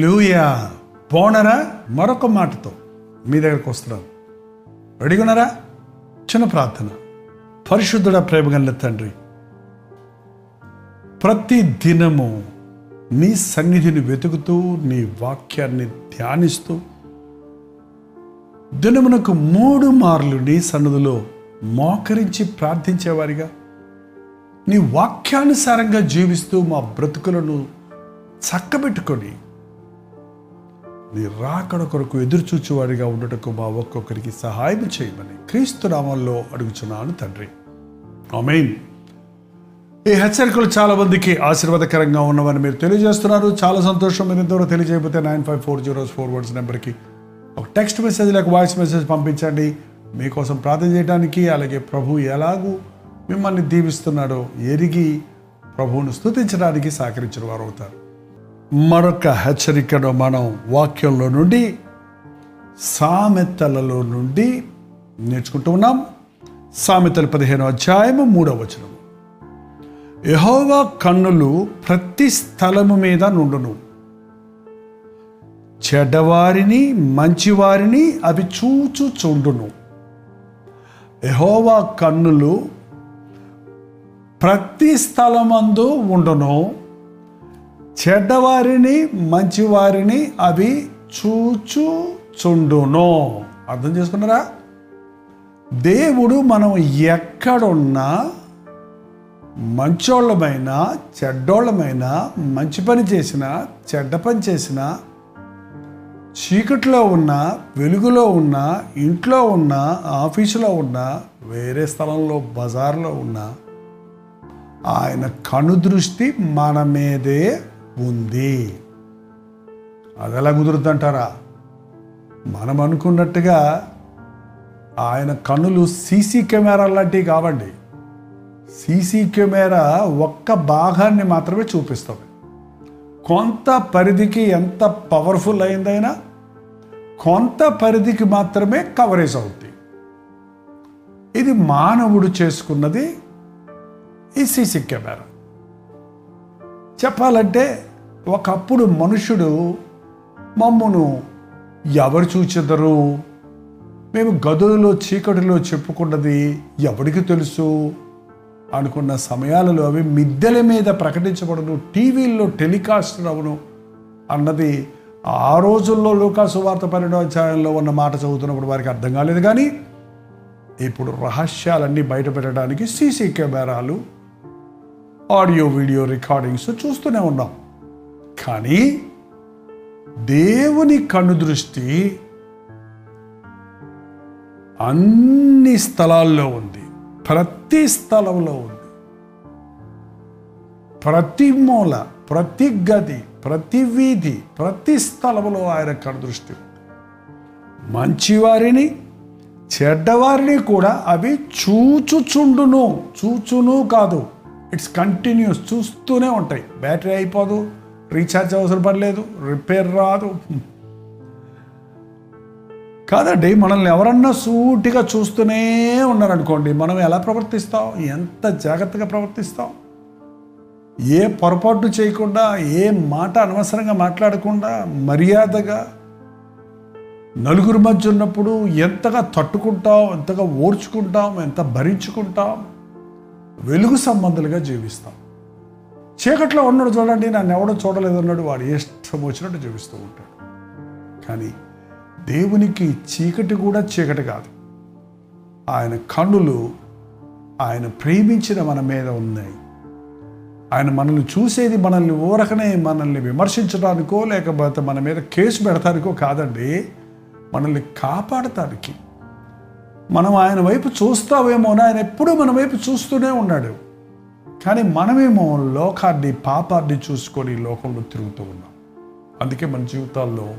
లూయా పోనరా మరొక మాటతో మీ దగ్గరకు వస్తున్నాను. రెడీగా చిన్న ప్రార్థన. పరిశుద్ధుడ ప్రేమగల తండ్రి ప్రతి దినము నీ సన్నిధిని వెతుకుతూ నీ వాక్యాన్ని ధ్యానిస్తూ దినమునకు మూడు మార్లు నీ సన్నిధిలో మోకరించి ప్రార్థించేవారిగా నీ వాక్యానుసారంగా జీవిస్తూ మా బ్రతుకులను చక్కబెట్టుకొని నీ రాకడ కొరకు ఎదురు చూచేవాడిగా ఉండటకు మా ఒక్కొక్కరికి సహాయం చేయమని క్రీస్తు నామంలో అడుగుచున్నాను తండ్రి. ఆమెన్. ఈ హెచ్చరికలు చాలా మందికి ఆశీర్వాదకరంగా ఉన్నవని మీరు తెలియజేస్తున్నారు. చాలా సంతోషం. మీరు ఎంతవరకు తెలియజేయకపోతే nine five four zero four words నెంబర్కి ఒక టెక్స్ట్ మెసేజ్ లేక వాయిస్ మెసేజ్ పంపించండి. మీకోసం ప్రార్థన చేయడానికి అలాగే ప్రభు ఎలాగూ మిమ్మల్ని దీవిస్తున్నాడో ఎరిగి ప్రభువును స్తుతించడానికి సహకరించిన వారు అవుతారు మరొక హెచ్చరికను మనం వాక్యంలో నుండి సామెతలలో నుండి నేర్చుకుంటూ ఉన్నాం. సామెతలు పదిహేను అధ్యాయము మూడవ వచనం. యహోవా కన్నులు ప్రతి స్థలము మీద నుండును. చెడ్డవారిని మంచివారిని అవి చూచుచుండును. యహోవా కన్నులు ప్రతి స్థలమందు ఉండును. చెడ్డవారిని మంచివారిని అవి చూచుచుండును. అర్థం చేసుకున్నారా? దేవుడు మనం ఎక్కడున్నా మంచోళ్ళమైనా చెడ్డోళ్ళమైనా మంచి పని చేసినా చెడ్డ పని చేసినా చీకట్లో ఉన్నా వెలుగులో ఉన్నా ఇంట్లో ఉన్నా ఆఫీసులో ఉన్నా వేరే స్థలంలో బజార్లో ఉన్నా ఆయన కనుదృష్టి మన మీదే ఉంది. అది ఎలా కుదురుద్దంటారా మనం అనుకున్నట్టుగా ఆయన కన్నులు సీసీ కెమెరా లాంటివి కావండి. సీసీ కెమెరా ఒక్క భాగాన్ని మాత్రమే చూపిస్తుంది. కొంత పరిధికి ఎంత పవర్ఫుల్ అయిందైనా కొంత పరిధికి మాత్రమే కవరేజ్ అవుద్ది. ఇది మానవుడు చేసుకున్నది ఈ సీసీ కెమెరా. చెప్పాలంటే ఒకప్పుడు మనుషుడు మమ్మను ఎవరు చూచెదరు? మేము గదులలో చీకటిలో చెప్పుకున్నది ఎవరికి తెలుసు? అనుకున్న సమయాలలో అవి మిద్దెల మీద ప్రకటించబడను టీవీల్లో టెలికాస్ట్ అవును అన్నది ఆ రోజుల్లో లోకాసు వార్త పన్నెండో ఉన్న మాట చదువుతున్నప్పుడు వారికి అర్థం కాలేదు. కానీ ఇప్పుడు రహస్యాలన్నీ బయట పెట్టడానికి సీసీ కెమెరాలు ఆడియో వీడియో రికార్డింగ్స్ చూస్తూనే ఉన్నాం. కానీ దేవుని కన్ను దృష్టి అన్ని స్థలాల్లో ఉంది. ప్రతి స్థలంలో ఉంది. ప్రతి మూల ప్రతి గది ప్రతి వీధి ప్రతి స్థలంలో ఆయన కన్ను దృష్టి మంచివారిని చెడ్డవారిని కూడా అవి చూచుచుండును. చూచును కాదు. ఇట్స్ కంటిన్యూస్ చూస్తూనే ఉంటాయి. బ్యాటరీ అయిపోదు రీఛార్జ్ అవసరం పడలేదు రిపేర్ రాదు. కాదండి మనల్ని ఎవరన్నా సూటిగా చూస్తూనే ఉన్నారనుకోండి మనం ఎలా ప్రవర్తిస్తాం? ఎంత జాగ్రత్తగా ప్రవర్తిస్తాం? ఏ పొరపాటు చేయకుండా ఏ మాట అనవసరంగా మాట్లాడకుండా మర్యాదగా నలుగురు మధ్య ఉన్నప్పుడు ఎంతగా తట్టుకుంటాం ఎంతగా ఓర్చుకుంటాం ఎంత భరించుకుంటాం? వెలుగు సంబంధాలుగా జీవిస్తాం. చీకట్లో ఉన్నాడు చూడండి నన్ను ఎవడో చూడలేదు అన్నాడు వాడు ఇష్టం వచ్చినట్టు జీవిస్తూ ఉంటాడు. కానీ దేవునికి చీకటి కూడా చీకటి కాదు. ఆయన కన్నులు ఆయన ప్రేమించిన మన మీద ఉన్నాయి. ఆయన మనల్ని చూసేది మనల్ని ఊరకనే మనల్ని విమర్శించడానికో లేకపోతే మన మీద కేసు పెడతానికో కాదండి మనల్ని కాపాడటానికి. మనం ఆయన వైపు చూస్తావేమో ఆయన ఎప్పుడూ మన వైపు చూస్తూనే ఉన్నాడు. కానీ మనమేమో లోకాన్ని పాపాన్ని చూసుకొని లోకంలో తిరుగుతూ ఉన్నాం. అందుకే మన జీవితాల్లో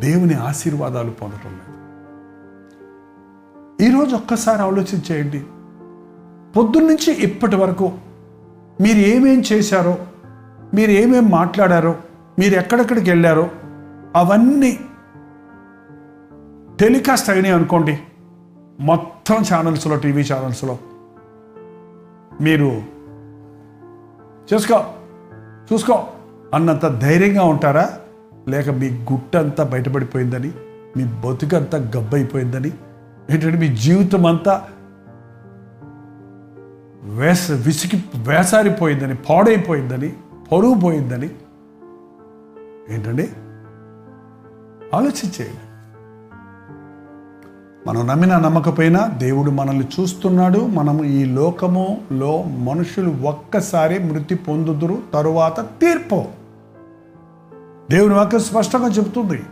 దేవుని ఆశీర్వాదాలు పొందటం లేదు. ఈరోజు ఒక్కసారి ఆలోచించేయండి. పొద్దున్నుంచి ఇప్పటి వరకు మీరు ఏమేం చేశారో మీరు ఏమేం మాట్లాడారో మీరు ఎక్కడెక్కడికి వెళ్ళారో అవన్నీ టెలికాస్ట్ అయినాయి అనుకోండి. మొత్తం ఛానల్స్లో టీవీ ఛానల్స్లో. మీరు చేసుకో చూసుకో. అన్నంత ధైర్యంగా ఉంటారా? లేక మీ గుట్టంతా బయటపడిపోయిందని మీ బతుకంతా గబ్బైపోయిందని ఏంటంటే మీ జీవితం అంతా వేస విసికి వేసారిపోయిందని పాడైపోయిందని పరువు పోయిందని ఏంటండి? ఆలోచించేయండి. మనం నమ్మిన నమ్మకపోయినా దేవుడు మనల్ని చూస్తున్నాడు. మనము ఈ లోకములో మనుషులు ఒక్కసారి మృతి పొందుదురు తరువాత తీర్పు. దేవుని వాక్యం స్పష్టంగా చెబుతుంది.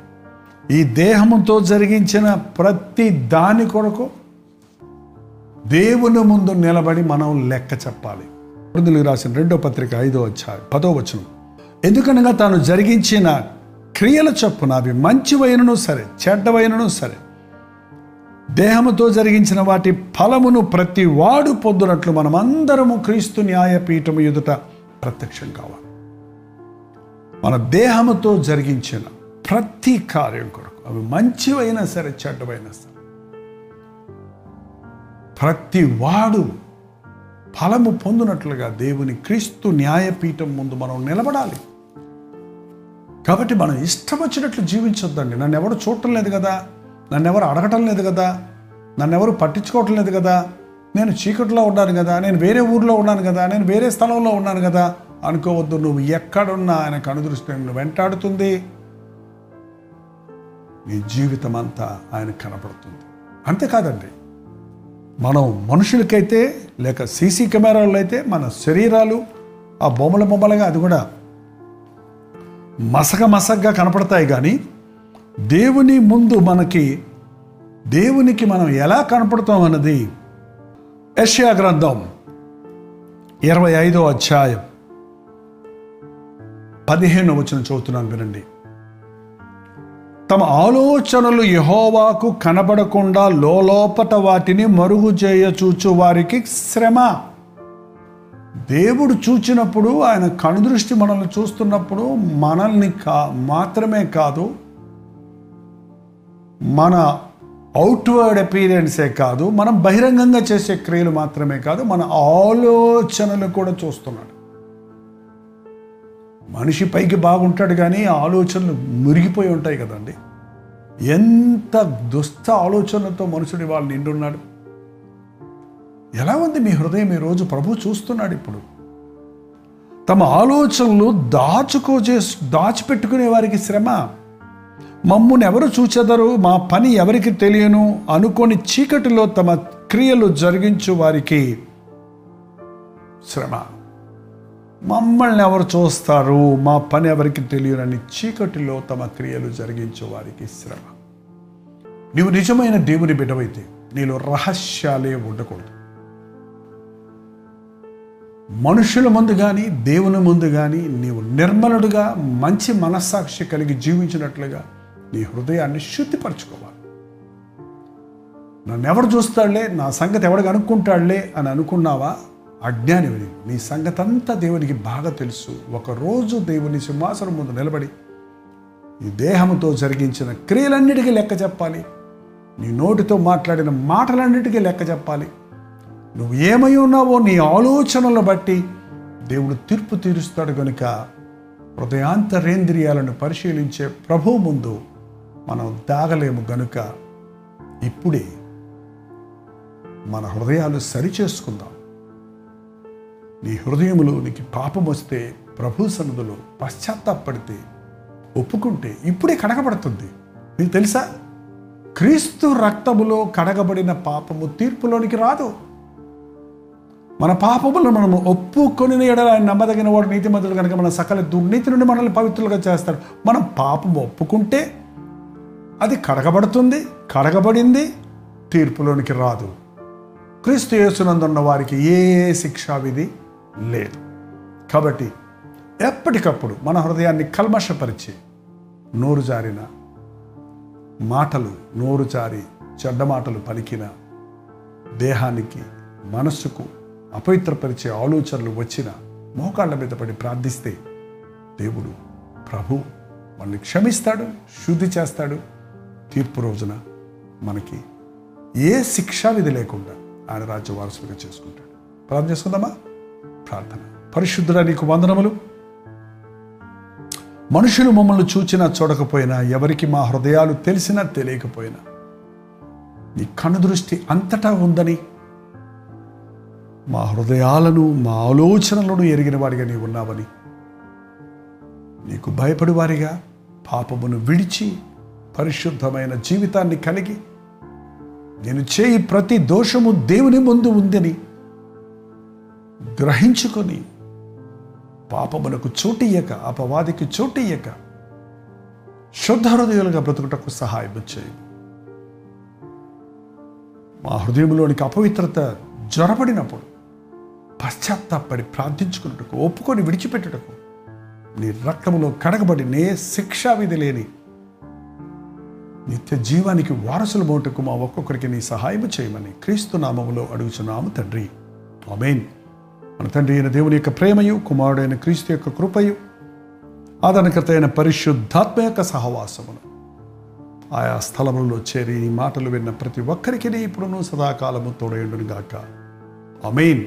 ఈ దేహముతో జరిగించిన ప్రతి దాని కొరకు దేవుని ముందు నిలబడి మనం లెక్క చెప్పాలి. వృద్ధులకు రాసిన రెండో పత్రిక ఐదో వచ్చారు పదో వచనం. ఎందుకనగా తాను జరిగించిన క్రియల చొప్పున అవి మంచివైనను సరే చెడ్డవైనను సరే దేహముతో జరిగించిన వాటి ఫలమును ప్రతి వాడు పొందునట్లు మనమందరము క్రీస్తు న్యాయపీఠము ఎదుట ప్రత్యక్షం కావాలి. మన దేహముతో జరిగించిన ప్రతి కార్యం కొరకు అవి మంచివైనా సరే చెడ్డవైనా సరే ప్రతి వాడు ఫలము పొందినట్లుగా దేవుని క్రీస్తు న్యాయపీఠం ముందు మనం నిలబడాలి. కాబట్టి మనం ఇష్టం వచ్చినట్లు జీవించొద్దండి. నన్ను ఎవరు చూడటం లేదు కదా? నన్ను ఎవరు అడగటం లేదు కదా. నన్ను ఎవరు పట్టించుకోవటం లేదు కదా. నేను చీకట్లో ఉన్నాను కదా. నేను వేరే ఊర్లో ఉన్నాను కదా. నేను వేరే స్థలంలో ఉన్నాను కదా. అనుకోవద్దు నువ్వు ఎక్కడున్నా ఆయన కనుదృష్టి నిన్ను వెంటాడుతుంది. నీ జీవితం అంతా ఆయన కనపడుతుంది. అంతేకాదండి మనం మనుషులకైతే లేక సీసీ కెమెరాల్లో అయితే మన శరీరాలు ఆ బొమ్మల బొమ్మలుగా అది కూడా మసక మసగ్గా కనపడతాయి కానీ దేవుని ముందు మనకి దేవునికి మనం ఎలా కనపడతాం అన్నది యష్యా గ్రంథం ఇరవై ఐదో అధ్యాయం పదిహేను వచ్చిన చదువుతున్నాను వినండి. తమ ఆలోచనలు యహోవాకు కనబడకుండా లోపట వాటిని మరుగు చేయ చూచు వారికి శ్రమ. దేవుడు చూచినప్పుడు ఆయన కనుదృష్టి మనల్ని చూస్తున్నప్పుడు మనల్ని కా మాత్రమే కాదు మన అవుట్వర్డ్ అపీరియన్సే కాదు మనం బహిరంగంగా చేసే క్రియలు మాత్రమే కాదు మన ఆలోచనలు కూడా చూస్తున్నాడు. మనిషి పైకి బాగుంటాడు కానీ ఆలోచనలు మురిగిపోయి ఉంటాయి కదండి. ఎంత దుస్థ ఆలోచనలతో మనుషుడి వాళ్ళు నిండున్నాడు. ఎలా ఉంది మీ హృదయం ఈరోజు రోజు? ప్రభు చూస్తున్నాడు ఇప్పుడు. తమ ఆలోచనలు దాచుకో చేసి దాచిపెట్టుకునే వారికి శ్రమ. మమ్మును ఎవరు చూచెదరు? మా పని ఎవరికి తెలియను? అనుకొని చీకటిలో తమ క్రియలు జరిగించు వారికి శ్రమ. మమ్మల్ని ఎవరు చూస్తారు? మా పని ఎవరికి తెలియనని చీకటిలో తమ క్రియలు జరిగించు వారికి శ్రమ. నీవు నిజమైన దేవుని బిడ్డవైతే నీలో రహస్యాలే ఉండకూడదు. మనుషుల ముందు కానీ దేవుని ముందు కానీ నీవు నిర్మలుడుగా మంచి మనస్సాక్షి కలిగి జీవించినట్లుగా నీ హృదయాన్ని శుద్ధిపరచుకోవాలి. నన్ను ఎవడు చూస్తాడులే నా సంగతి ఎవడు అనుకుంటాడులే అని అనుకున్నావా? అజ్ఞాని నీ సంగతి అంతా దేవునికి బాగా తెలుసు. ఒకరోజు దేవుని సింహాసనం ముందు నిలబడి ఈ దేహంతో జరిగించిన క్రియలన్నిటికీ లెక్క చెప్పాలి. నీ నోటితో మాట్లాడిన మాటలన్నిటికీ లెక్క చెప్పాలి. నువ్వు ఏమై ఉన్నావో నీ ఆలోచనలు బట్టి దేవుడు తీర్పు తీరుస్తాడు కనుక హృదయాంతరేంద్రియాలను పరిశీలించే ప్రభు ముందు మనం దాగలేము గనుక ఇప్పుడే మన హృదయాలు సరిచేసుకుందాం. నీ హృదయములోనికి పాపం వస్తే ప్రభు సన్నిధిలో పశ్చాత్తాపడితే ఒప్పుకుంటే ఇప్పుడే కడగబడుతుంది. మీకు తెలుసా? క్రీస్తు రక్తములో కడగబడిన పాపము తీర్పులోనికి రాదు. మన పాపములను మనము ఒప్పుకొని ఎడల ఆయన నమ్మదగిన వాడు నీతిమంతుడు కనుక మన సకల దుర్నీతి నుండి మనల్ని పవిత్రులుగా చేస్తాడు. మనం పాపము ఒప్పుకుంటే అది కడగబడుతుంది కడగబడింది తీర్పులోనికి రాదు. క్రీస్తు యేసునందున్న వారికి ఏ శిక్షా విధి లేదు. కాబట్టి ఎప్పటికప్పుడు మన హృదయాన్ని కల్మషపరిచి నోరు జారిన మాటలు నోరు జారి చెడ్డ మాటలు పలికిన దేహానికి మనస్సుకు అపవిత్రపరిచే ఆలోచనలు వచ్చిన మోకాళ్ళ మీద పడి ప్రార్థిస్తే దేవుడు ప్రభు మనల్ని క్షమిస్తాడు శుద్ధి చేస్తాడు తీర్పు రోజున మనకి ఏ శిక్షా విధి లేకుండా ఆయన రాజ్య వారసులుగా చేసుకుంటాడు. ప్రార్థన చేసుకుందామా? ప్రార్థన. పరిశుద్ధుడా నీకు వందనములు. మనుషులు మమ్మల్ని చూచినా చూడకపోయినా ఎవరికి మా హృదయాలు తెలిసినా తెలియకపోయినా నీ కనుదృష్టి అంతటా ఉందని మా హృదయాలను మా ఆలోచనలను ఎరిగిన వాడిగా నీవు ఉన్నావని నీకు భయపడి వారిగా పాపమును విడిచి పరిశుద్ధమైన జీవితాన్ని కలిగి నేను చేయి ప్రతి దోషము దేవుని ముందు ఉందని గ్రహించుకొని పాపమునకు చోటియ్యక అపవాదికి చోటియ్యక శుద్ధ హృదయాలుగా బ్రతుకుటకు సహాయం చేయి. మా హృదయంలోనికి అపవిత్రత జ్వరపడినప్పుడు పశ్చాత్తాపడి ప్రార్థించుకున్నట్టుకు ఒప్పుకొని విడిచిపెట్టుటకు నీ రక్తంలో కడగబడి నే శిక్షావిధి లేని నిత్య జీవానికి వారసులు మోటకు మా ఒక్కొక్కరికి నీ సహాయం చేయమని క్రీస్తు నామములో అడుగుచున్నాము తండ్రి. ఆమెన్. మన తండ్రి అయిన దేవుని యొక్క ప్రేమయు కుమారుడైన క్రీస్తు యొక్క కృపయు ఆదరణకర్త అయిన పరిశుద్ధాత్మ యొక్క సహవాసమును ఆయా స్థలములలో చేరి ఈ మాటలు విన్న ప్రతి ఒక్కరికి ఇప్పుడును సదాకాలము తోడయుండును గాక అమీన్